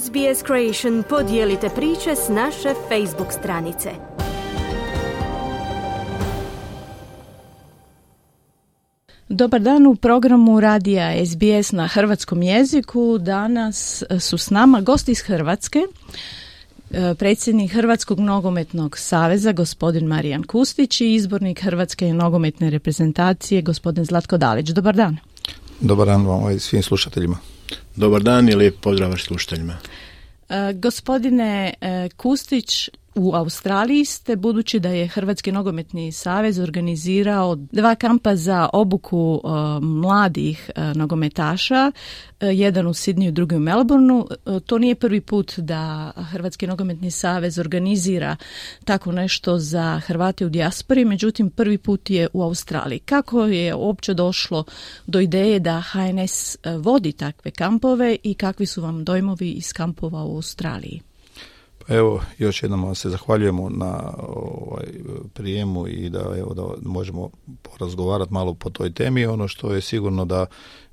SBS Creation podijelite priče s naše Facebook stranice. Dobar dan u programu radija SBS na hrvatskom jeziku. Danas su s nama gosti iz Hrvatske. E, predsjednik Hrvatskog nogometnog saveza gospodin Marijan Kustić i izbornik Hrvatske nogometne reprezentacije gospodin Zlatko Dalić. Dobar dan. Dobar dan vam i svim slušateljima. Dobar dan i lijep pozdrav slušateljima. E, gospodine e, Kustić, u Australiji ste, budući da je Hrvatski nogometni savez organizirao dva kampa za obuku e, mladih uh, nogometaša, e, jedan u Sidniju, drugi u Melbourneu. to nije prvi put da Hrvatski nogometni savez organizira tako nešto za Hrvate u dijaspori, međutim prvi put je u Australiji. Kako je uopće došlo do ideje da HNS vodi takve kampove i kakvi su vam dojmovi iz kampova u Australiji? Evo, još jednom vam se zahvaljujemo na ovaj, prijemu i da, evo, da možemo porazgovarati malo po toj temi. Ono što je sigurno da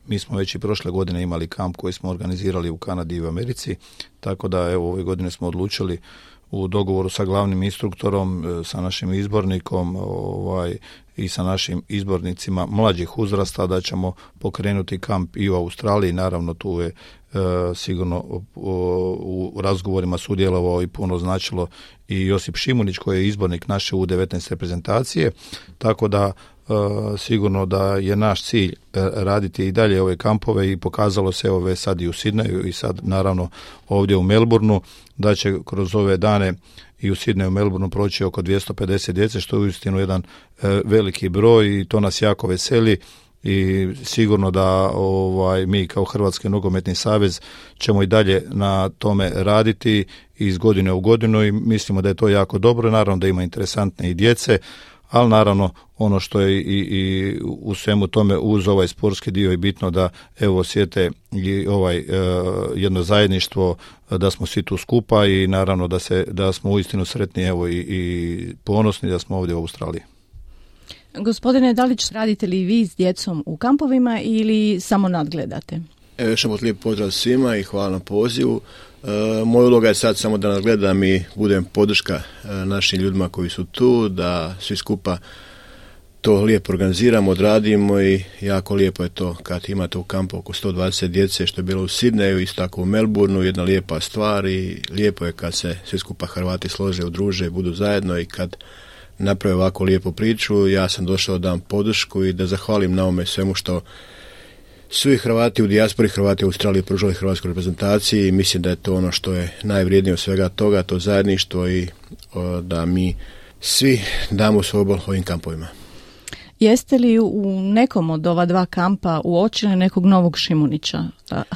mi smo već i prošle godine imali kamp koji smo organizirali u Kanadi i u Americi, tako da evo ove godine smo odlučili u dogovoru sa glavnim instruktorom, e, sa našim izbornikom ovaj, i sa našim izbornicima mlađih uzrasta da ćemo pokrenuti kamp i u Australiji. Naravno tu je e, sigurno u razgovorima sudjelovao i puno značilo i Josip Šimunić koji je izbornik naše u 19 reprezentacije. Tako da E, sigurno da je naš cilj e, raditi i dalje ove kampove i pokazalo se ove sad i u Sidneju i sad naravno ovdje u Melbourneu da će kroz ove dane i u Sidneju u Melbourneu proći oko 250 djece što je uistinu jedan e, veliki broj i to nas jako veseli i sigurno da ovaj mi kao Hrvatski nogometni savez ćemo i dalje na tome raditi iz godine u godinu i mislimo da je to jako dobro. Naravno da ima interesantne i djece ali naravno ono što je i, i u svemu tome uz ovaj sportski dio je bitno da evo osjete i ovaj e, jedno zajedništvo da smo svi tu skupa i naravno da se da smo uistinu sretni evo i, i ponosni da smo ovdje u Australiji. Gospodine Dalić, radite li vi s djecom u kampovima ili samo nadgledate? Evo još lijep pozdrav svima i hvala na pozivu. E, moja uloga je sad samo da nadgledam i budem podrška e, našim ljudima koji su tu, da svi skupa to lijepo organiziramo, odradimo i jako lijepo je to kad imate u kampu oko 120 djece što je bilo u Sidneju, isto tako u Melbourneu, jedna lijepa stvar i lijepo je kad se svi skupa Hrvati slože, udruže, budu zajedno i kad naprave ovako lijepu priču. Ja sam došao da dam podršku i da zahvalim na ome svemu što svi Hrvati u dijaspori, Hrvati u Australiji pružali hrvatskoj reprezentaciji i mislim da je to ono što je najvrijednije od svega toga, to zajedništvo i da mi svi damo svoj obol ovim kampovima. Jeste li u nekom od ova dva kampa uočili nekog novog Šimunića,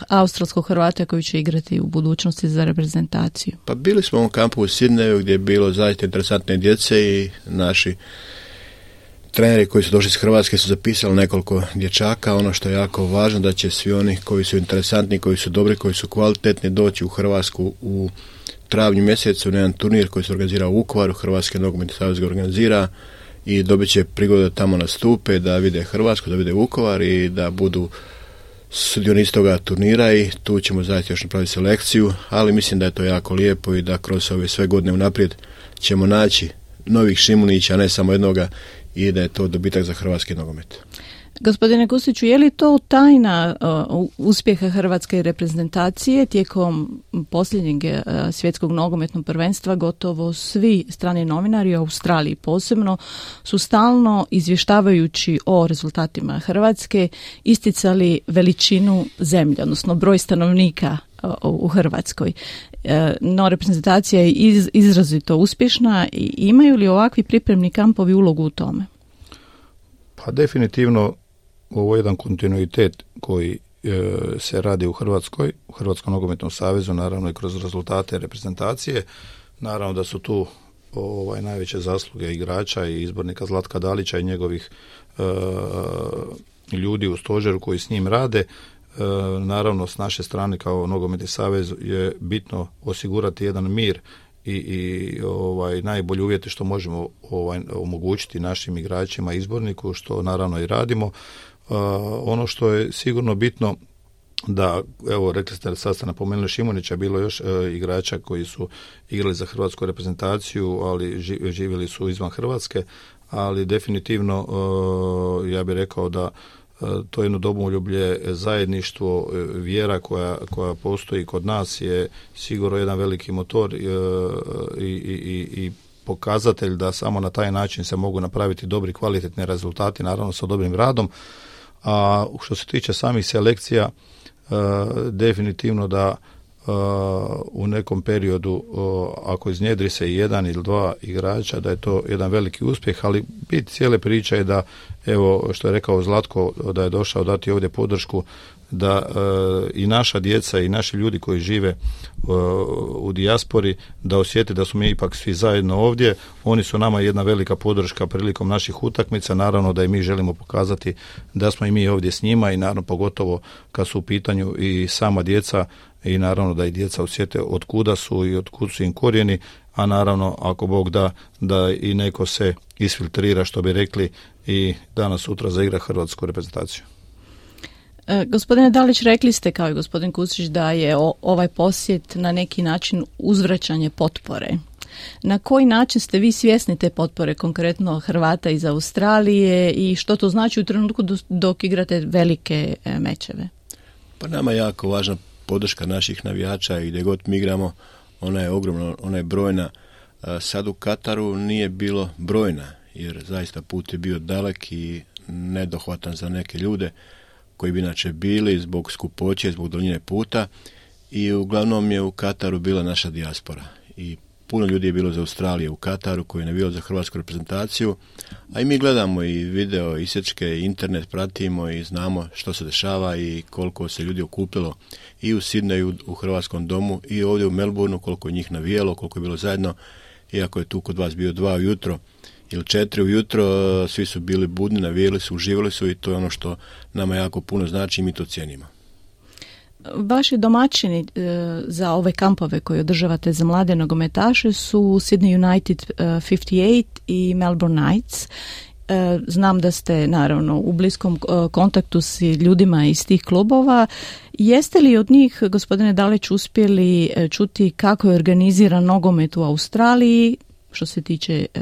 australskog Hrvata koji će igrati u budućnosti za reprezentaciju? Pa bili smo u kampu u Sidneju gdje je bilo zaista interesantne djece i naši treneri koji su došli iz Hrvatske su zapisali nekoliko dječaka. Ono što je jako važno da će svi oni koji su interesantni, koji su dobri, koji su kvalitetni doći u Hrvatsku u travnju mjesecu na jedan turnir koji se organizira u Vukovaru, Hrvatski nogometni savez ga organizira i dobit će prigodu da tamo nastupe, da vide Hrvatsku, da vide Vukovar i da budu sudionici toga turnira i tu ćemo zaista još napraviti selekciju, ali mislim da je to jako lijepo i da kroz ove sve godine unaprijed ćemo naći novih Šimunića, ne samo jednoga i da je to dobitak za hrvatski nogomet. Gospodine Kustiću, je li to tajna uh, uspjeha hrvatske reprezentacije tijekom posljednjeg uh, svjetskog nogometnog prvenstva gotovo svi strani novinari u Australiji posebno su stalno izvještavajući o rezultatima Hrvatske isticali veličinu zemlje, odnosno broj stanovnika uh, u Hrvatskoj. No, reprezentacija je izrazito uspješna i imaju li ovakvi pripremni kampovi ulogu u tome? Pa definitivno ovo je jedan kontinuitet koji e, se radi u Hrvatskoj, u Hrvatskom nogometnom savezu, naravno i kroz rezultate reprezentacije. Naravno da su tu ovaj najveće zasluge igrača i izbornika Zlatka Dalića i njegovih e, ljudi u stožeru koji s njim rade. E, naravno s naše strane kao nogometni savez je bitno osigurati jedan mir i, i ovaj najbolji uvjeti što možemo ovaj omogućiti našim igračima izborniku što naravno i radimo. Ono što je sigurno bitno da, evo, rekli ste, sad ste napomenuli Šimunića, bilo još e, igrača koji su igrali za hrvatsku reprezentaciju, ali živjeli su izvan Hrvatske, ali definitivno ja bih rekao da to jedno domoljublje, zajedništvo, vjera koja, koja postoji kod nas je sigurno jedan veliki motor i, i, i pokazatelj da samo na taj način se mogu napraviti dobri kvalitetni rezultati, naravno sa dobrim radom. A što se tiče samih selekcija, e, definitivno da e, u nekom periodu ako iznjedri se jedan ili dva igrača da je to jedan veliki uspjeh, ali bit cijele priče je da evo što je rekao Zlatko da je došao dati ovdje podršku da e, i naša djeca i naši ljudi koji žive e, u dijaspori da osjete da smo mi ipak svi zajedno ovdje. Oni su nama jedna velika podrška prilikom naših utakmica. Naravno da i mi želimo pokazati da smo i mi ovdje s njima i naravno pogotovo kad su u pitanju i sama djeca i naravno da i djeca osjete od kuda su i od kud su im korijeni, a naravno ako Bog da da i neko se isfiltrira što bi rekli i danas sutra zaigra hrvatsku reprezentaciju. E, gospodine Dalić, rekli ste kao i gospodin Kusić da je ovaj posjet na neki način uzvraćanje potpore. Na koji način ste vi svjesni te potpore, konkretno Hrvata iz Australije i što to znači u trenutku dok igrate velike e, mečeve? Pa nama je jako važna podrška naših navijača i gdje god mi igramo, ona je ogromna, ona je brojna. Sad u Kataru nije bilo brojna, jer zaista put je bio dalek i nedohvatan za neke ljude koji bi inače bili zbog skupoće, zbog doljine puta i uglavnom je u Kataru bila naša dijaspora i puno ljudi je bilo za Australije u Kataru koji je bilo za hrvatsku reprezentaciju, a i mi gledamo i video isječke, internet pratimo i znamo što se dešava i koliko se ljudi okupilo i u Sidneju u hrvatskom domu i ovdje u Melbourneu koliko je njih navijelo, koliko je bilo zajedno, iako je tu kod vas bio dva ujutro ili četiri ujutro, svi su bili budni, navijeli su, uživali su i to je ono što nama jako puno znači i mi to cijenimo. Vaši domaćini e, za ove kampove koje održavate za mlade nogometaše su Sydney United 58 e, i Melbourne Knights. E, znam da ste naravno u bliskom kontaktu s ljudima iz tih klubova. Jeste li od njih, gospodine Daleć, uspjeli čuti kako je organiziran nogomet u Australiji, što se tiče e,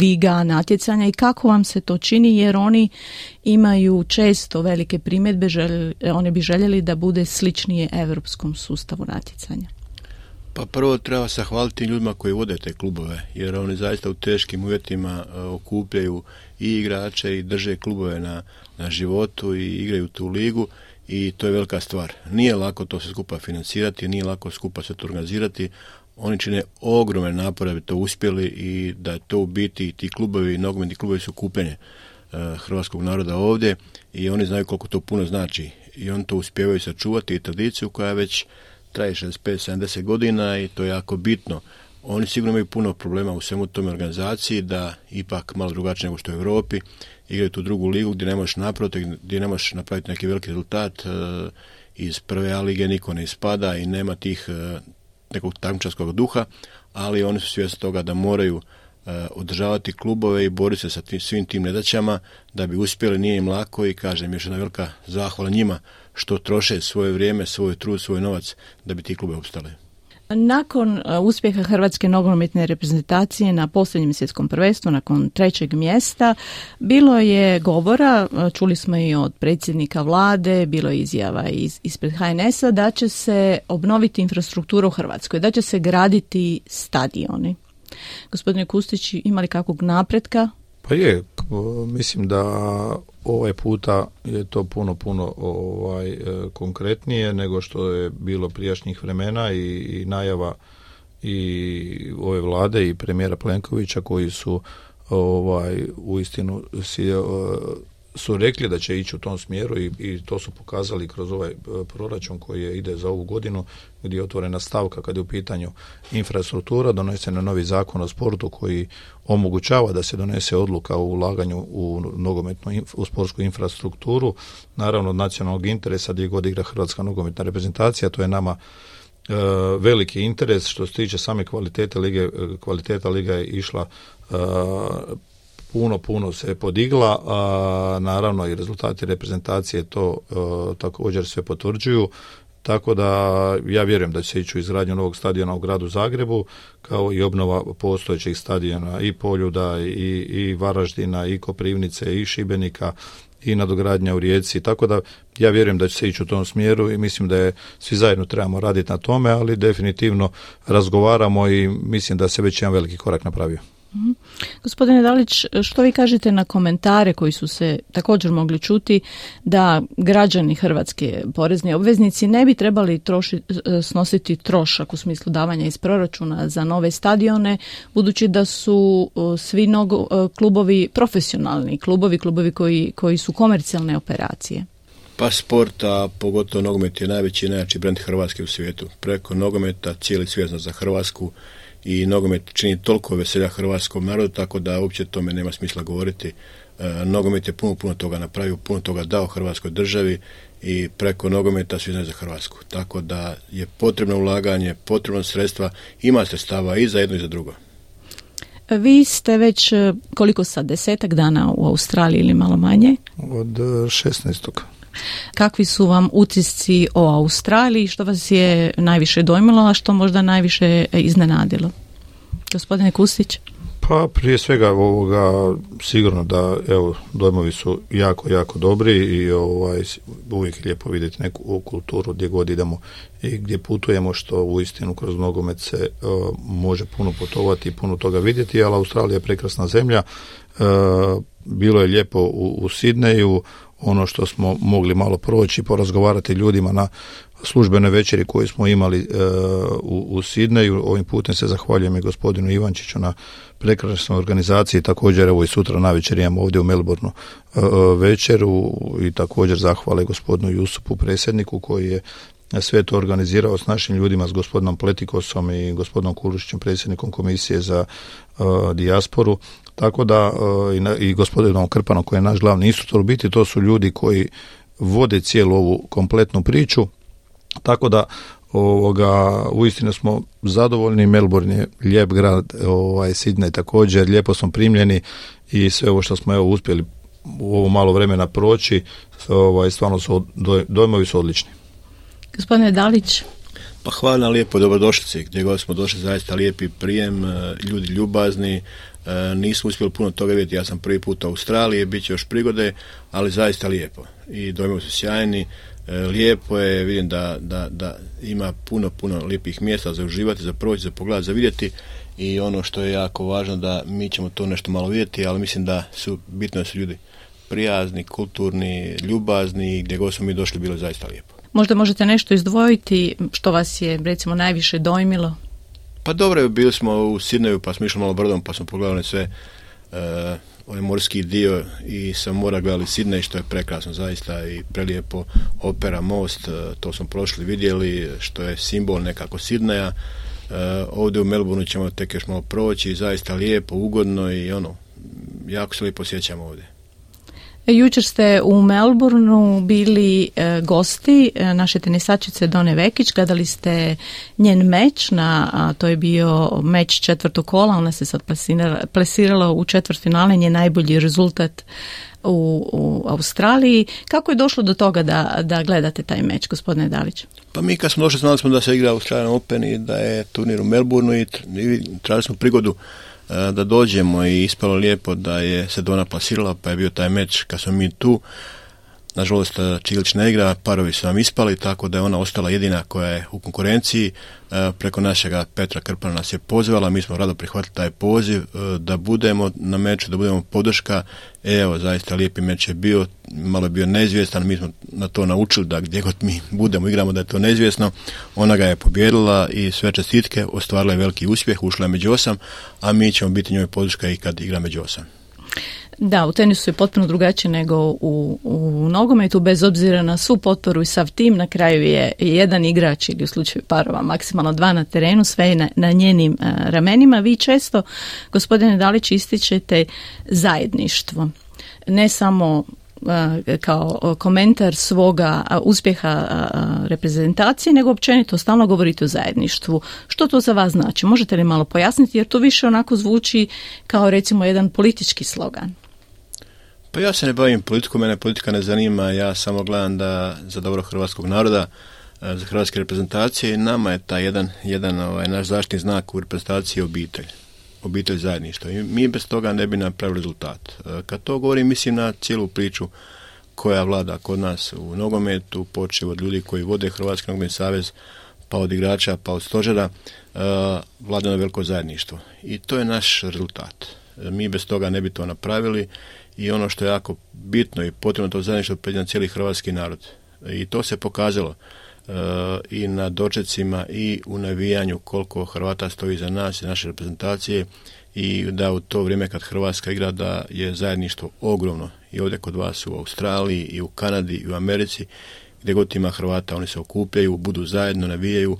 liga, natjecanja i kako vam se to čini jer oni imaju često velike primjedbe, oni bi željeli da bude sličnije europskom sustavu natjecanja. Pa prvo treba zahvaliti ljudima koji vode te klubove, jer oni zaista u teškim uvjetima e, okupljaju i igrače i drže klubove na, na životu i igraju tu ligu i to je velika stvar. Nije lako to se skupa financirati, nije lako skupa se to organizirati, oni čine ogromne napore da bi to uspjeli i da je to u biti ti klubovi, nogometni klubovi su kupljenje hrvatskog naroda ovdje i oni znaju koliko to puno znači i oni to uspijevaju sačuvati i tradiciju koja već traje 65-70 godina i to je jako bitno. Oni sigurno imaju puno problema u svemu tome organizaciji da ipak malo drugačije nego što je u Europi igraju tu drugu ligu gdje ne možeš napraviti, gdje ne možeš napraviti neki veliki rezultat e, iz prve A lige niko ne ispada i nema tih e, nekog takmičarskog duha, ali oni su svjesni toga da moraju e, održavati klubove i boriti se sa tim, svim tim nedaćama da bi uspjeli, nije im lako i kažem još jedna velika zahvala njima što troše svoje vrijeme, svoj trud, svoj novac da bi ti klube opstali. Nakon e, uspjeha Hrvatske nogometne reprezentacije na posljednjem svjetskom prvenstvu, nakon trećeg mjesta, bilo je govora, e, čuli smo i od predsjednika vlade, bilo je izjava iz, ispred HNS-a da će se obnoviti infrastruktura u Hrvatskoj, da će se graditi stadioni. Gospodine Kustić, imali kakvog napretka? Pa je, mislim da ovaj puta je to puno, puno ovaj, e, konkretnije nego što je bilo prijašnjih vremena i, i najava i ove vlade i premijera Plenkovića koji su ovaj uistinu si, su rekli da će ići u tom smjeru i, i to su pokazali kroz ovaj e, proračun koji je, ide za ovu godinu gdje je otvorena stavka kad je u pitanju infrastruktura, donesen je novi zakon o sportu koji omogućava da se donese odluka o ulaganju u nogometnu u sportsku infrastrukturu, naravno od nacionalnog interesa gdje god igra Hrvatska nogometna reprezentacija, to je nama e, veliki interes. Što se tiče same kvalitete lige, e, kvaliteta liga je išla puno, puno se podigla, a naravno i rezultati reprezentacije to također sve potvrđuju. Tako da ja vjerujem da će se ići u izgradnju novog stadiona u gradu Zagrebu, kao i obnova postojećih stadiona i Poljuda, i, i Varaždina, i Koprivnice, i Šibenika, i nadogradnja u Rijeci. Tako da ja vjerujem da će se ići u tom smjeru i mislim da je svi zajedno trebamo raditi na tome, ali definitivno razgovaramo i mislim da se već jedan veliki korak napravio. Mhm. Gospodine Dalić, što vi kažete na komentare koji su se također mogli čuti da građani Hrvatske porezni obveznici ne bi trebali troši, snositi trošak u smislu davanja iz proračuna za nove stadione, budući da su svi nogo, klubovi profesionalni klubovi, klubovi koji, koji su komercijalne operacije? Pa sport, a pogotovo nogomet je najveći i najjači brend Hrvatske u svijetu. Preko nogometa cijeli svijet za Hrvatsku i nogomet čini toliko veselja hrvatskom narodu, tako da uopće tome nema smisla govoriti. E, nogomet je puno, puno toga napravio, puno toga dao hrvatskoj državi i preko nogometa svi znaju za Hrvatsku. Tako da je potrebno ulaganje, potrebno sredstva, ima sredstava i za jedno i za drugo. Vi ste već e, koliko sad, desetak dana u Australiji ili malo manje? Od 16. E, Kakvi su vam utisci o Australiji, što vas je najviše dojmilo, a što možda najviše iznenadilo? Gospodine Kustić? Pa prije svega ovoga sigurno da evo dojmovi su jako jako dobri i ovaj uvijek je lijepo vidjeti neku kulturu gdje god idemo i gdje putujemo što uistinu kroz nogomet se može puno putovati i puno toga vidjeti, ali Australija je prekrasna zemlja. bilo je lijepo u, u Sidneju, ono što smo mogli malo proći, porazgovarati ljudima na službenoj večeri koju smo imali e, u, u Sidneju. Ovim putem se zahvaljujem i gospodinu Ivančiću na prekrasnoj organizaciji. Također evo i sutra na večer imamo ovdje u Melbourneu e, večeru i također zahvale gospodinu Jusupu predsjedniku koji je sve to organizirao s našim ljudima, s gospodinom Pletikosom i gospodinom Kurušićem, predsjednikom komisije za uh, dijasporu. Tako da uh, i, gospodinom Krpanom koji je naš glavni instruktor, u biti to su ljudi koji vode cijelu ovu kompletnu priču. Tako da ovoga, uistinu smo zadovoljni, Melbourne je lijep grad, ovaj, Sydney također, lijepo smo primljeni i sve ovo što smo evo uspjeli u ovo malo vremena proći, ovaj, stvarno su, dojmovi su odlični. Gospodine Dalić. Pa hvala na lijepo dobrodošlici. Gdje god smo došli zaista lijepi prijem, e, ljudi ljubazni, e, nismo uspjeli puno toga vidjeti. Ja sam prvi put u Australiji, bit će još prigode, ali zaista lijepo. I dojmovi su sjajni. E, lijepo je, vidim da, da, da ima puno, puno lijepih mjesta za uživati, za proći, za pogledati, za vidjeti i ono što je jako važno da mi ćemo to nešto malo vidjeti, ali mislim da su bitno da su ljudi prijazni, kulturni, ljubazni i gdje god smo mi došli bilo zaista lijepo. Možda možete nešto izdvojiti što vas je recimo najviše dojmilo? Pa dobro, bili smo u Sidneju pa smo išli malo brdom pa smo pogledali sve uh, ovaj morski dio i sa mora gledali Sidnej što je prekrasno zaista i prelijepo opera most, uh, to smo prošli vidjeli što je simbol nekako Sidneja. Uh, ovdje u Melbourneu ćemo tek još malo proći, zaista lijepo, ugodno i ono, jako se lijepo sjećamo ovdje. Jučer ste u Melbourneu bili e, gosti e, naše tenisačice Done Vekić, gledali ste njen meč, na, a to je bio meč četvrtog kola, ona se sad plesirala u četvrtfinale, njen najbolji rezultat u, u Australiji. Kako je došlo do toga da, da gledate taj meč, gospodine Dalić? Pa mi kad smo došli znali smo da se igra Australian Open i da je turnir u Melbourneu i tražili smo prigodu E, da dođemo i ispalo lijepo da je se Dona plasirala pa je bio taj meč kad smo mi tu Nažalost, e, Čilić ne igra, parovi su nam ispali, tako da je ona ostala jedina koja je u konkurenciji. E, preko našega Petra Krpana nas je pozvala, mi smo rado prihvatili taj poziv da budemo na meču, da budemo podrška. Evo, zaista lijepi meč je bio, malo je bio neizvjestan, mi smo na to naučili da gdje god mi budemo, igramo da je to neizvjesno. Ona ga je pobjedila i sve čestitke, ostvarila je veliki uspjeh, ušla je među osam, a mi ćemo biti njoj podrška i kad igra među osam. Da, u tenisu je potpuno drugačije nego u, u nogometu, bez obzira na svu potporu i sav tim, na kraju je jedan igrač ili u slučaju parova maksimalno dva na terenu, sve je na, na njenim uh, ramenima. Vi često, gospodine Dalić, ističete zajedništvo. Ne samo kao komentar svoga uspjeha reprezentacije, nego općenito stalno govorite o zajedništvu. Što to za vas znači? Možete li malo pojasniti jer to više onako zvuči kao recimo jedan politički slogan? Pa ja se ne bavim politikom, mene politika ne zanima, ja samo gledam da za dobro hrvatskog naroda, za hrvatske reprezentacije nama je taj jedan, jedan ovaj, naš zaštitni znak u reprezentaciji obitelj obitelj zajedništva. I mi bez toga ne bi napravili rezultat. E, kad to govorim, mislim na cijelu priču koja vlada kod nas u nogometu, počeo od ljudi koji vode Hrvatski nogometni savez, pa od igrača, pa od stožera, e, vlada na veliko zajedništvo. I to je naš rezultat. E, mi bez toga ne bi to napravili i ono što je jako bitno i potrebno to zajedništvo pređe na cijeli hrvatski narod. I to se pokazalo i na dočecima i u navijanju koliko Hrvata stoji za nas i naše reprezentacije i da u to vrijeme kad Hrvatska igra da je zajedništvo ogromno i ovdje kod vas u Australiji i u Kanadi i u Americi gdje god ima Hrvata oni se okupljaju, budu zajedno, navijaju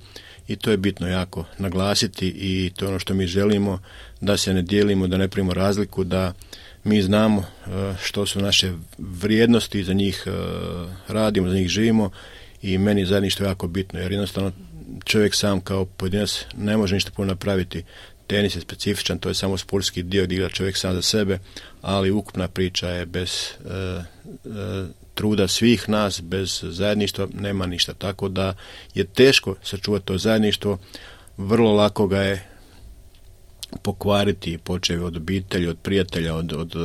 i to je bitno jako naglasiti i to je ono što mi želimo da se ne dijelimo, da ne primimo razliku, da mi znamo e, što su naše vrijednosti, za njih e, radimo, za njih živimo i meni zajedništvo jako bitno jer jednostavno čovjek sam kao pojedinac ne može ništa puno napraviti. Tenis je specifičan, to je samo sportski dio gdje igra čovjek sam za sebe, ali ukupna priča je bez e, e, truda svih nas, bez zajedništva nema ništa. Tako da je teško sačuvati to zajedništvo, vrlo lako ga je pokvariti, počevi od obitelji, od prijatelja, od, od e,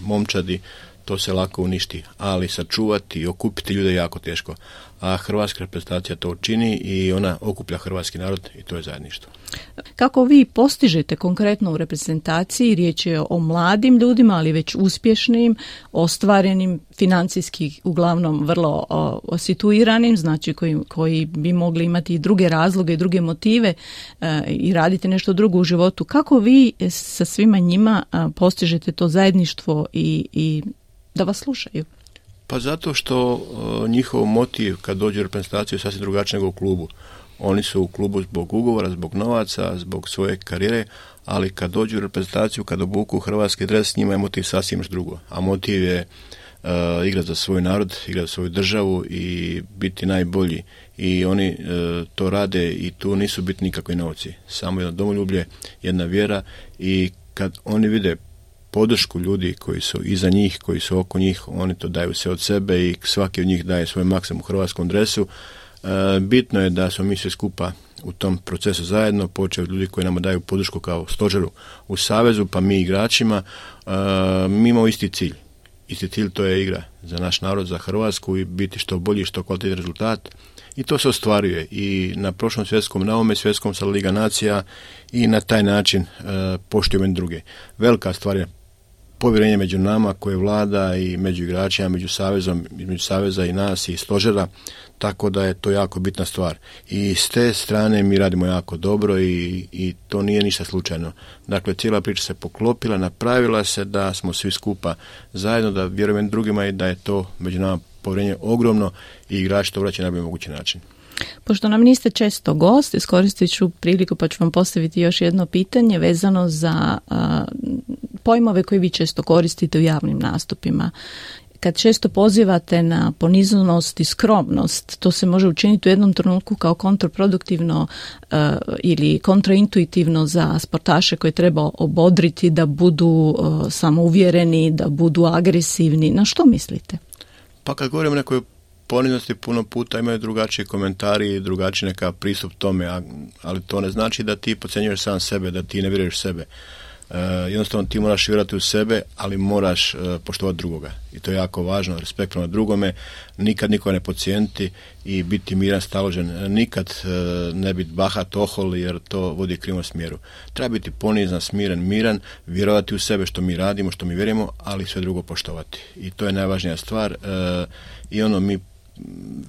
momčadi, to se lako uništi, ali sačuvati i okupiti ljude je jako teško. A hrvatska reprezentacija to čini i ona okuplja hrvatski narod i to je zajedništvo. Kako vi postižete konkretno u reprezentaciji, riječ je o mladim ljudima, ali već uspješnim, ostvarenim, financijski uglavnom vrlo o, situiranim, znači koji, koji bi mogli imati i druge razloge i druge motive e, i raditi nešto drugo u životu. Kako vi sa svima njima postižete to zajedništvo i, i da vas slušaju? Pa zato što uh, njihov motiv kad dođe u reprezentaciju je sasvim drugačiji nego u klubu. Oni su u klubu zbog ugovora, zbog novaca, zbog svoje karijere, ali kad dođu u reprezentaciju, kad obuku hrvatski dres, njima je motiv sasvim drugo. A motiv je uh, igrati za svoj narod, igrati za svoju državu i biti najbolji. I oni uh, to rade i tu nisu bitni nikakvi novci. Samo jedno domoljublje, jedna vjera i kad oni vide podršku ljudi koji su iza njih, koji su oko njih, oni to daju sve od sebe i svaki od njih daje svoj maksimum u hrvatskom dresu. E, bitno je da smo mi sve skupa u tom procesu zajedno, počeo od ljudi koji nam daju podršku kao stožeru u Savezu, pa mi igračima, e, mi imamo isti cilj. Isti cilj to je igra za naš narod, za Hrvatsku i biti što bolji, što kvalitetni rezultat. I to se ostvaruje i na prošlom svjetskom, na ovome svjetskom sa Liga Nacija i na taj način e, poštujemo druge. Velika stvar je povjerenje među nama koje vlada i među igračima, među savezom, između saveza i nas i stožera, tako da je to jako bitna stvar. I s te strane mi radimo jako dobro i, i to nije ništa slučajno. Dakle, cijela priča se poklopila, napravila se da smo svi skupa zajedno, da vjerujem drugima i da je to među nama povjerenje ogromno i igrači to vraćaju na najbolji mogući način. Pošto nam niste često gost, iskoristit ću priliku pa ću vam postaviti još jedno pitanje vezano za pojmove koje vi često koristite u javnim nastupima. Kad često pozivate na poniznost i skromnost, to se može učiniti u jednom trenutku kao kontraproduktivno uh, ili kontraintuitivno za sportaše koje treba obodriti da budu uh, samouvjereni, da budu agresivni. Na što mislite? Pa kad govorimo o nekoj poniznosti puno puta imaju drugačiji komentari i drugačiji neka pristup tome, ali to ne znači da ti pocenjuješ sam sebe, da ti ne vjeruješ sebe. E, jednostavno ti moraš vjerati u sebe, ali moraš e, poštovati drugoga. I to je jako važno, respekt prema drugome, nikad nikoga ne pocijenti i biti miran, staložen, nikad e, ne biti bahat, ohol, jer to vodi krivom smjeru. Treba biti ponizan, smiren, miran, vjerovati u sebe što mi radimo, što mi vjerujemo, ali sve drugo poštovati. I to je najvažnija stvar. I ono, mi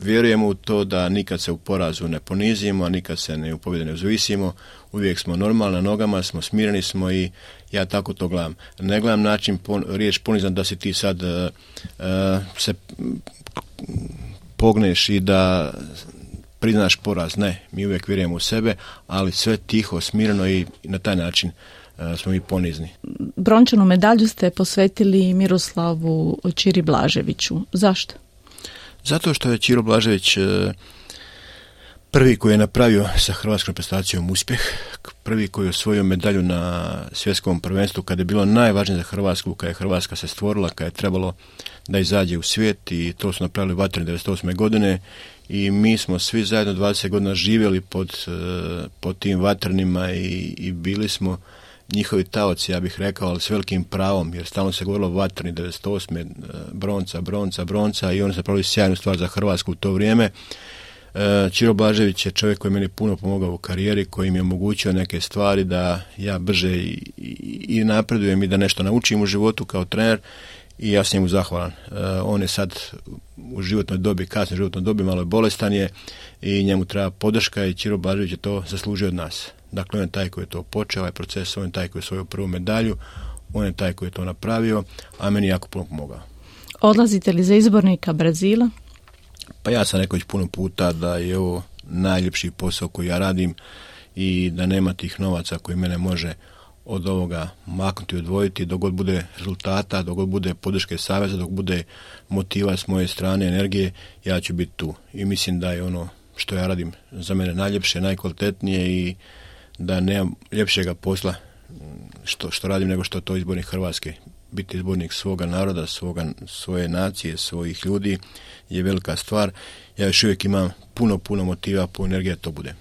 vjerujemo u to da nikad se u porazu ne ponizimo, a nikad se ne u pobjede ne uzvisimo, uvijek smo normalni nogama, smo smireni smo i ja tako to gledam. Ne gledam način pon, riječ ponizan da si ti sad uh, se pogneš i da priznaš poraz. Ne, mi uvijek vjerujemo u sebe, ali sve tiho, smireno i na taj način smo mi ponizni. Brončanu medalju ste posvetili Miroslavu Čiri Blaževiću. Zašto? Zato što je Čiro Blažević prvi koji je napravio sa hrvatskom reprezentacijom uspjeh, prvi koji je osvojio medalju na svjetskom prvenstvu kada je bilo najvažnije za Hrvatsku, kada je Hrvatska se stvorila, kada je trebalo da izađe u svijet i to su napravili u 1998. godine i mi smo svi zajedno 20 godina živjeli pod, e, pod tim vatrnima i, i bili smo njihovi taoci, ja bih rekao, ali s velikim pravom, jer stalno se govorilo vatrni 98. E, bronca, bronca, bronca i oni su napravili sjajnu stvar za Hrvatsku u to vrijeme E, Čiro Blažević je čovjek koji je meni puno pomogao u karijeri, koji mi je omogućio neke stvari da ja brže i, i, napredujem i da nešto naučim u životu kao trener i ja sam njemu zahvalan. E, on je sad u životnoj dobi, kasnoj životnoj dobi, malo je bolestan je i njemu treba podrška i Čiro Blažević je to zaslužio od nas. Dakle, on je taj koji je to počeo, ovaj proces, on je taj koji je svoju prvu medalju, on je taj koji je to napravio, a meni jako puno pomogao. Odlazite li za izbornika Brazila? Pa ja sam rekao već puno puta da je ovo najljepši posao koji ja radim i da nema tih novaca koji mene može od ovoga maknuti i odvojiti dok god bude rezultata, dok god bude podrške saveza, dok bude motiva s moje strane, energije, ja ću biti tu. I mislim da je ono što ja radim za mene najljepše, najkvalitetnije i da nemam ljepšega posla što, što radim nego što to izbornik Hrvatske. Biti izbornik svoga naroda, svoga, svoje nacije, svojih ljudi je velika stvar. Ja još uvijek imam puno, puno motiva, puno energije to bude.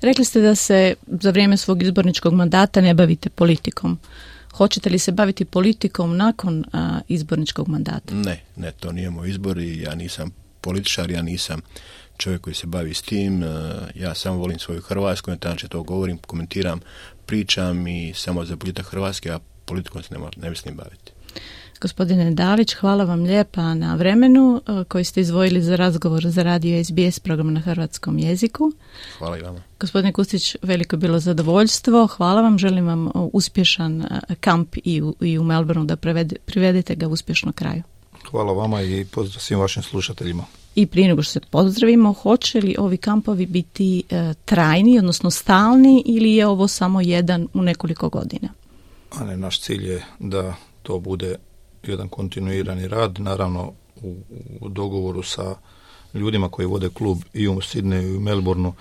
Rekli ste da se za vrijeme svog izborničkog mandata ne bavite politikom. Hoćete li se baviti politikom nakon a, izborničkog mandata? Ne, ne, to nije moj izbor i ja nisam političar, ja nisam čovjek koji se bavi s tim. Ja samo volim svoju Hrvatsku, na taj to govorim, komentiram, pričam i samo za boljitak Hrvatske, a politikom se ne, ne mislim baviti. Gospodine Dalić, hvala vam lijepa na vremenu e, koji ste izvojili za razgovor za radio SBS program na hrvatskom jeziku. Hvala i vama. Gospodine Kustić, veliko je bilo zadovoljstvo. Hvala vam, želim vam uspješan e, kamp i u, i u Melbourneu da privedete ga uspješno kraju. Hvala vama i pozdrav svim vašim slušateljima. I prije nego što se pozdravimo, hoće li ovi kampovi biti e, trajni, odnosno stalni ili je ovo samo jedan u nekoliko godina? A ne, naš cilj je da to bude jedan kontinuirani rad, naravno u, u dogovoru sa ljudima koji vode klub i u Sidneju i u Melbourneu,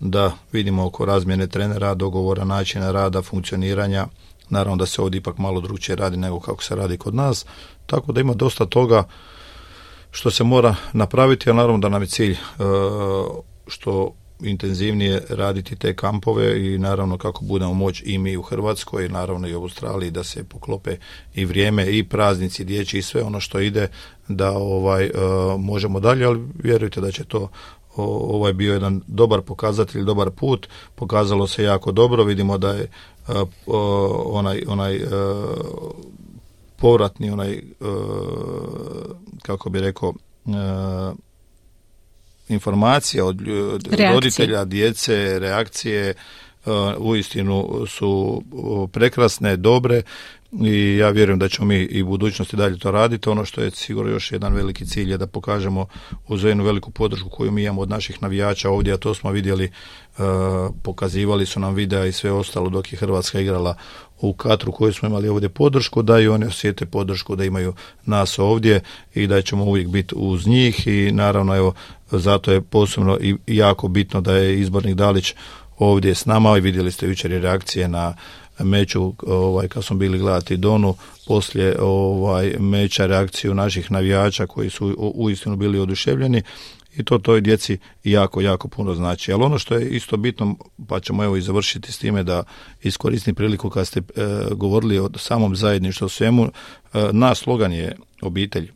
da vidimo oko razmjene trenera, dogovora, načina rada, funkcioniranja, naravno da se ovdje ipak malo drugčije radi nego kako se radi kod nas, tako da ima dosta toga što se mora napraviti, a naravno da nam je cilj e, što intenzivnije raditi te kampove i naravno kako budemo moći i mi u Hrvatskoj i naravno i u Australiji da se poklope i vrijeme i praznici dječji i sve ono što ide da ovaj e, možemo dalje, ali vjerujte da će to ovaj bio jedan dobar pokazatelj, dobar put, pokazalo se jako dobro, vidimo da je e, onaj onaj povratni onaj kako bi rekao informacija od roditelja, djece, reakcije uh, uistinu su prekrasne, dobre i ja vjerujem da ćemo mi i u budućnosti dalje to raditi. Ono što je sigurno još jedan veliki cilj je da pokažemo uz jednu veliku podršku koju mi imamo od naših navijača ovdje, a to smo vidjeli, uh, pokazivali su nam videa i sve ostalo dok je Hrvatska igrala u Katru koju smo imali ovdje podršku, da i oni osjete podršku da imaju nas ovdje i da ćemo uvijek biti uz njih i naravno evo zato je posebno i jako bitno da je izbornik Dalić ovdje s nama i vidjeli ste jučer reakcije na meču ovaj kad smo bili gledati Donu poslije ovaj meča reakciju naših navijača koji su uistinu bili oduševljeni i to toj djeci jako, jako puno znači. Ali ono što je isto bitno, pa ćemo evo i završiti s time da iskoristim priliku kad ste e, govorili o samom zajedništvu svemu, e, naš slogan je obitelj e,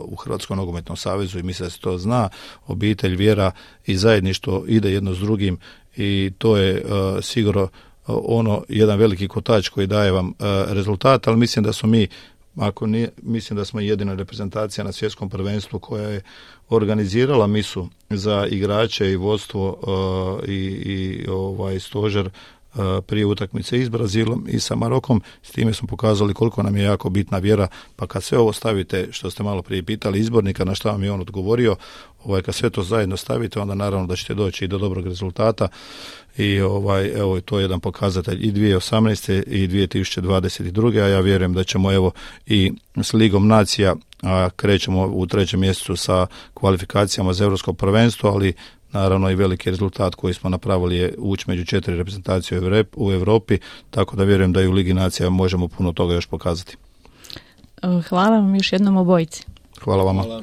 u Hrvatskom nogometnom savezu i mislim da se to zna, obitelj, vjera i zajedništvo ide jedno s drugim i to je sigurno ono jedan veliki kotač koji daje vam rezultat, ali mislim da smo mi ako nije, mislim da smo jedina reprezentacija na svjetskom prvenstvu koja je organizirala misu za igrače i vodstvo uh, i, i ovaj stožer prije utakmice i s Brazilom i sa Marokom. S time smo pokazali koliko nam je jako bitna vjera, pa kad sve ovo stavite, što ste malo prije pitali izbornika, na što vam je on odgovorio, ovaj, kad sve to zajedno stavite, onda naravno da ćete doći i do dobrog rezultata i ovaj, evo, to je jedan pokazatelj i 2018. i 2022. a ja vjerujem da ćemo evo i s Ligom nacija a krećemo u trećem mjesecu sa kvalifikacijama za europsko prvenstvo, ali naravno i veliki rezultat koji smo napravili je ući među četiri reprezentacije u Europi, tako da vjerujem da i u Ligi nacija možemo puno toga još pokazati. Hvala vam još jednom obojici. Hvala vama. Hvala.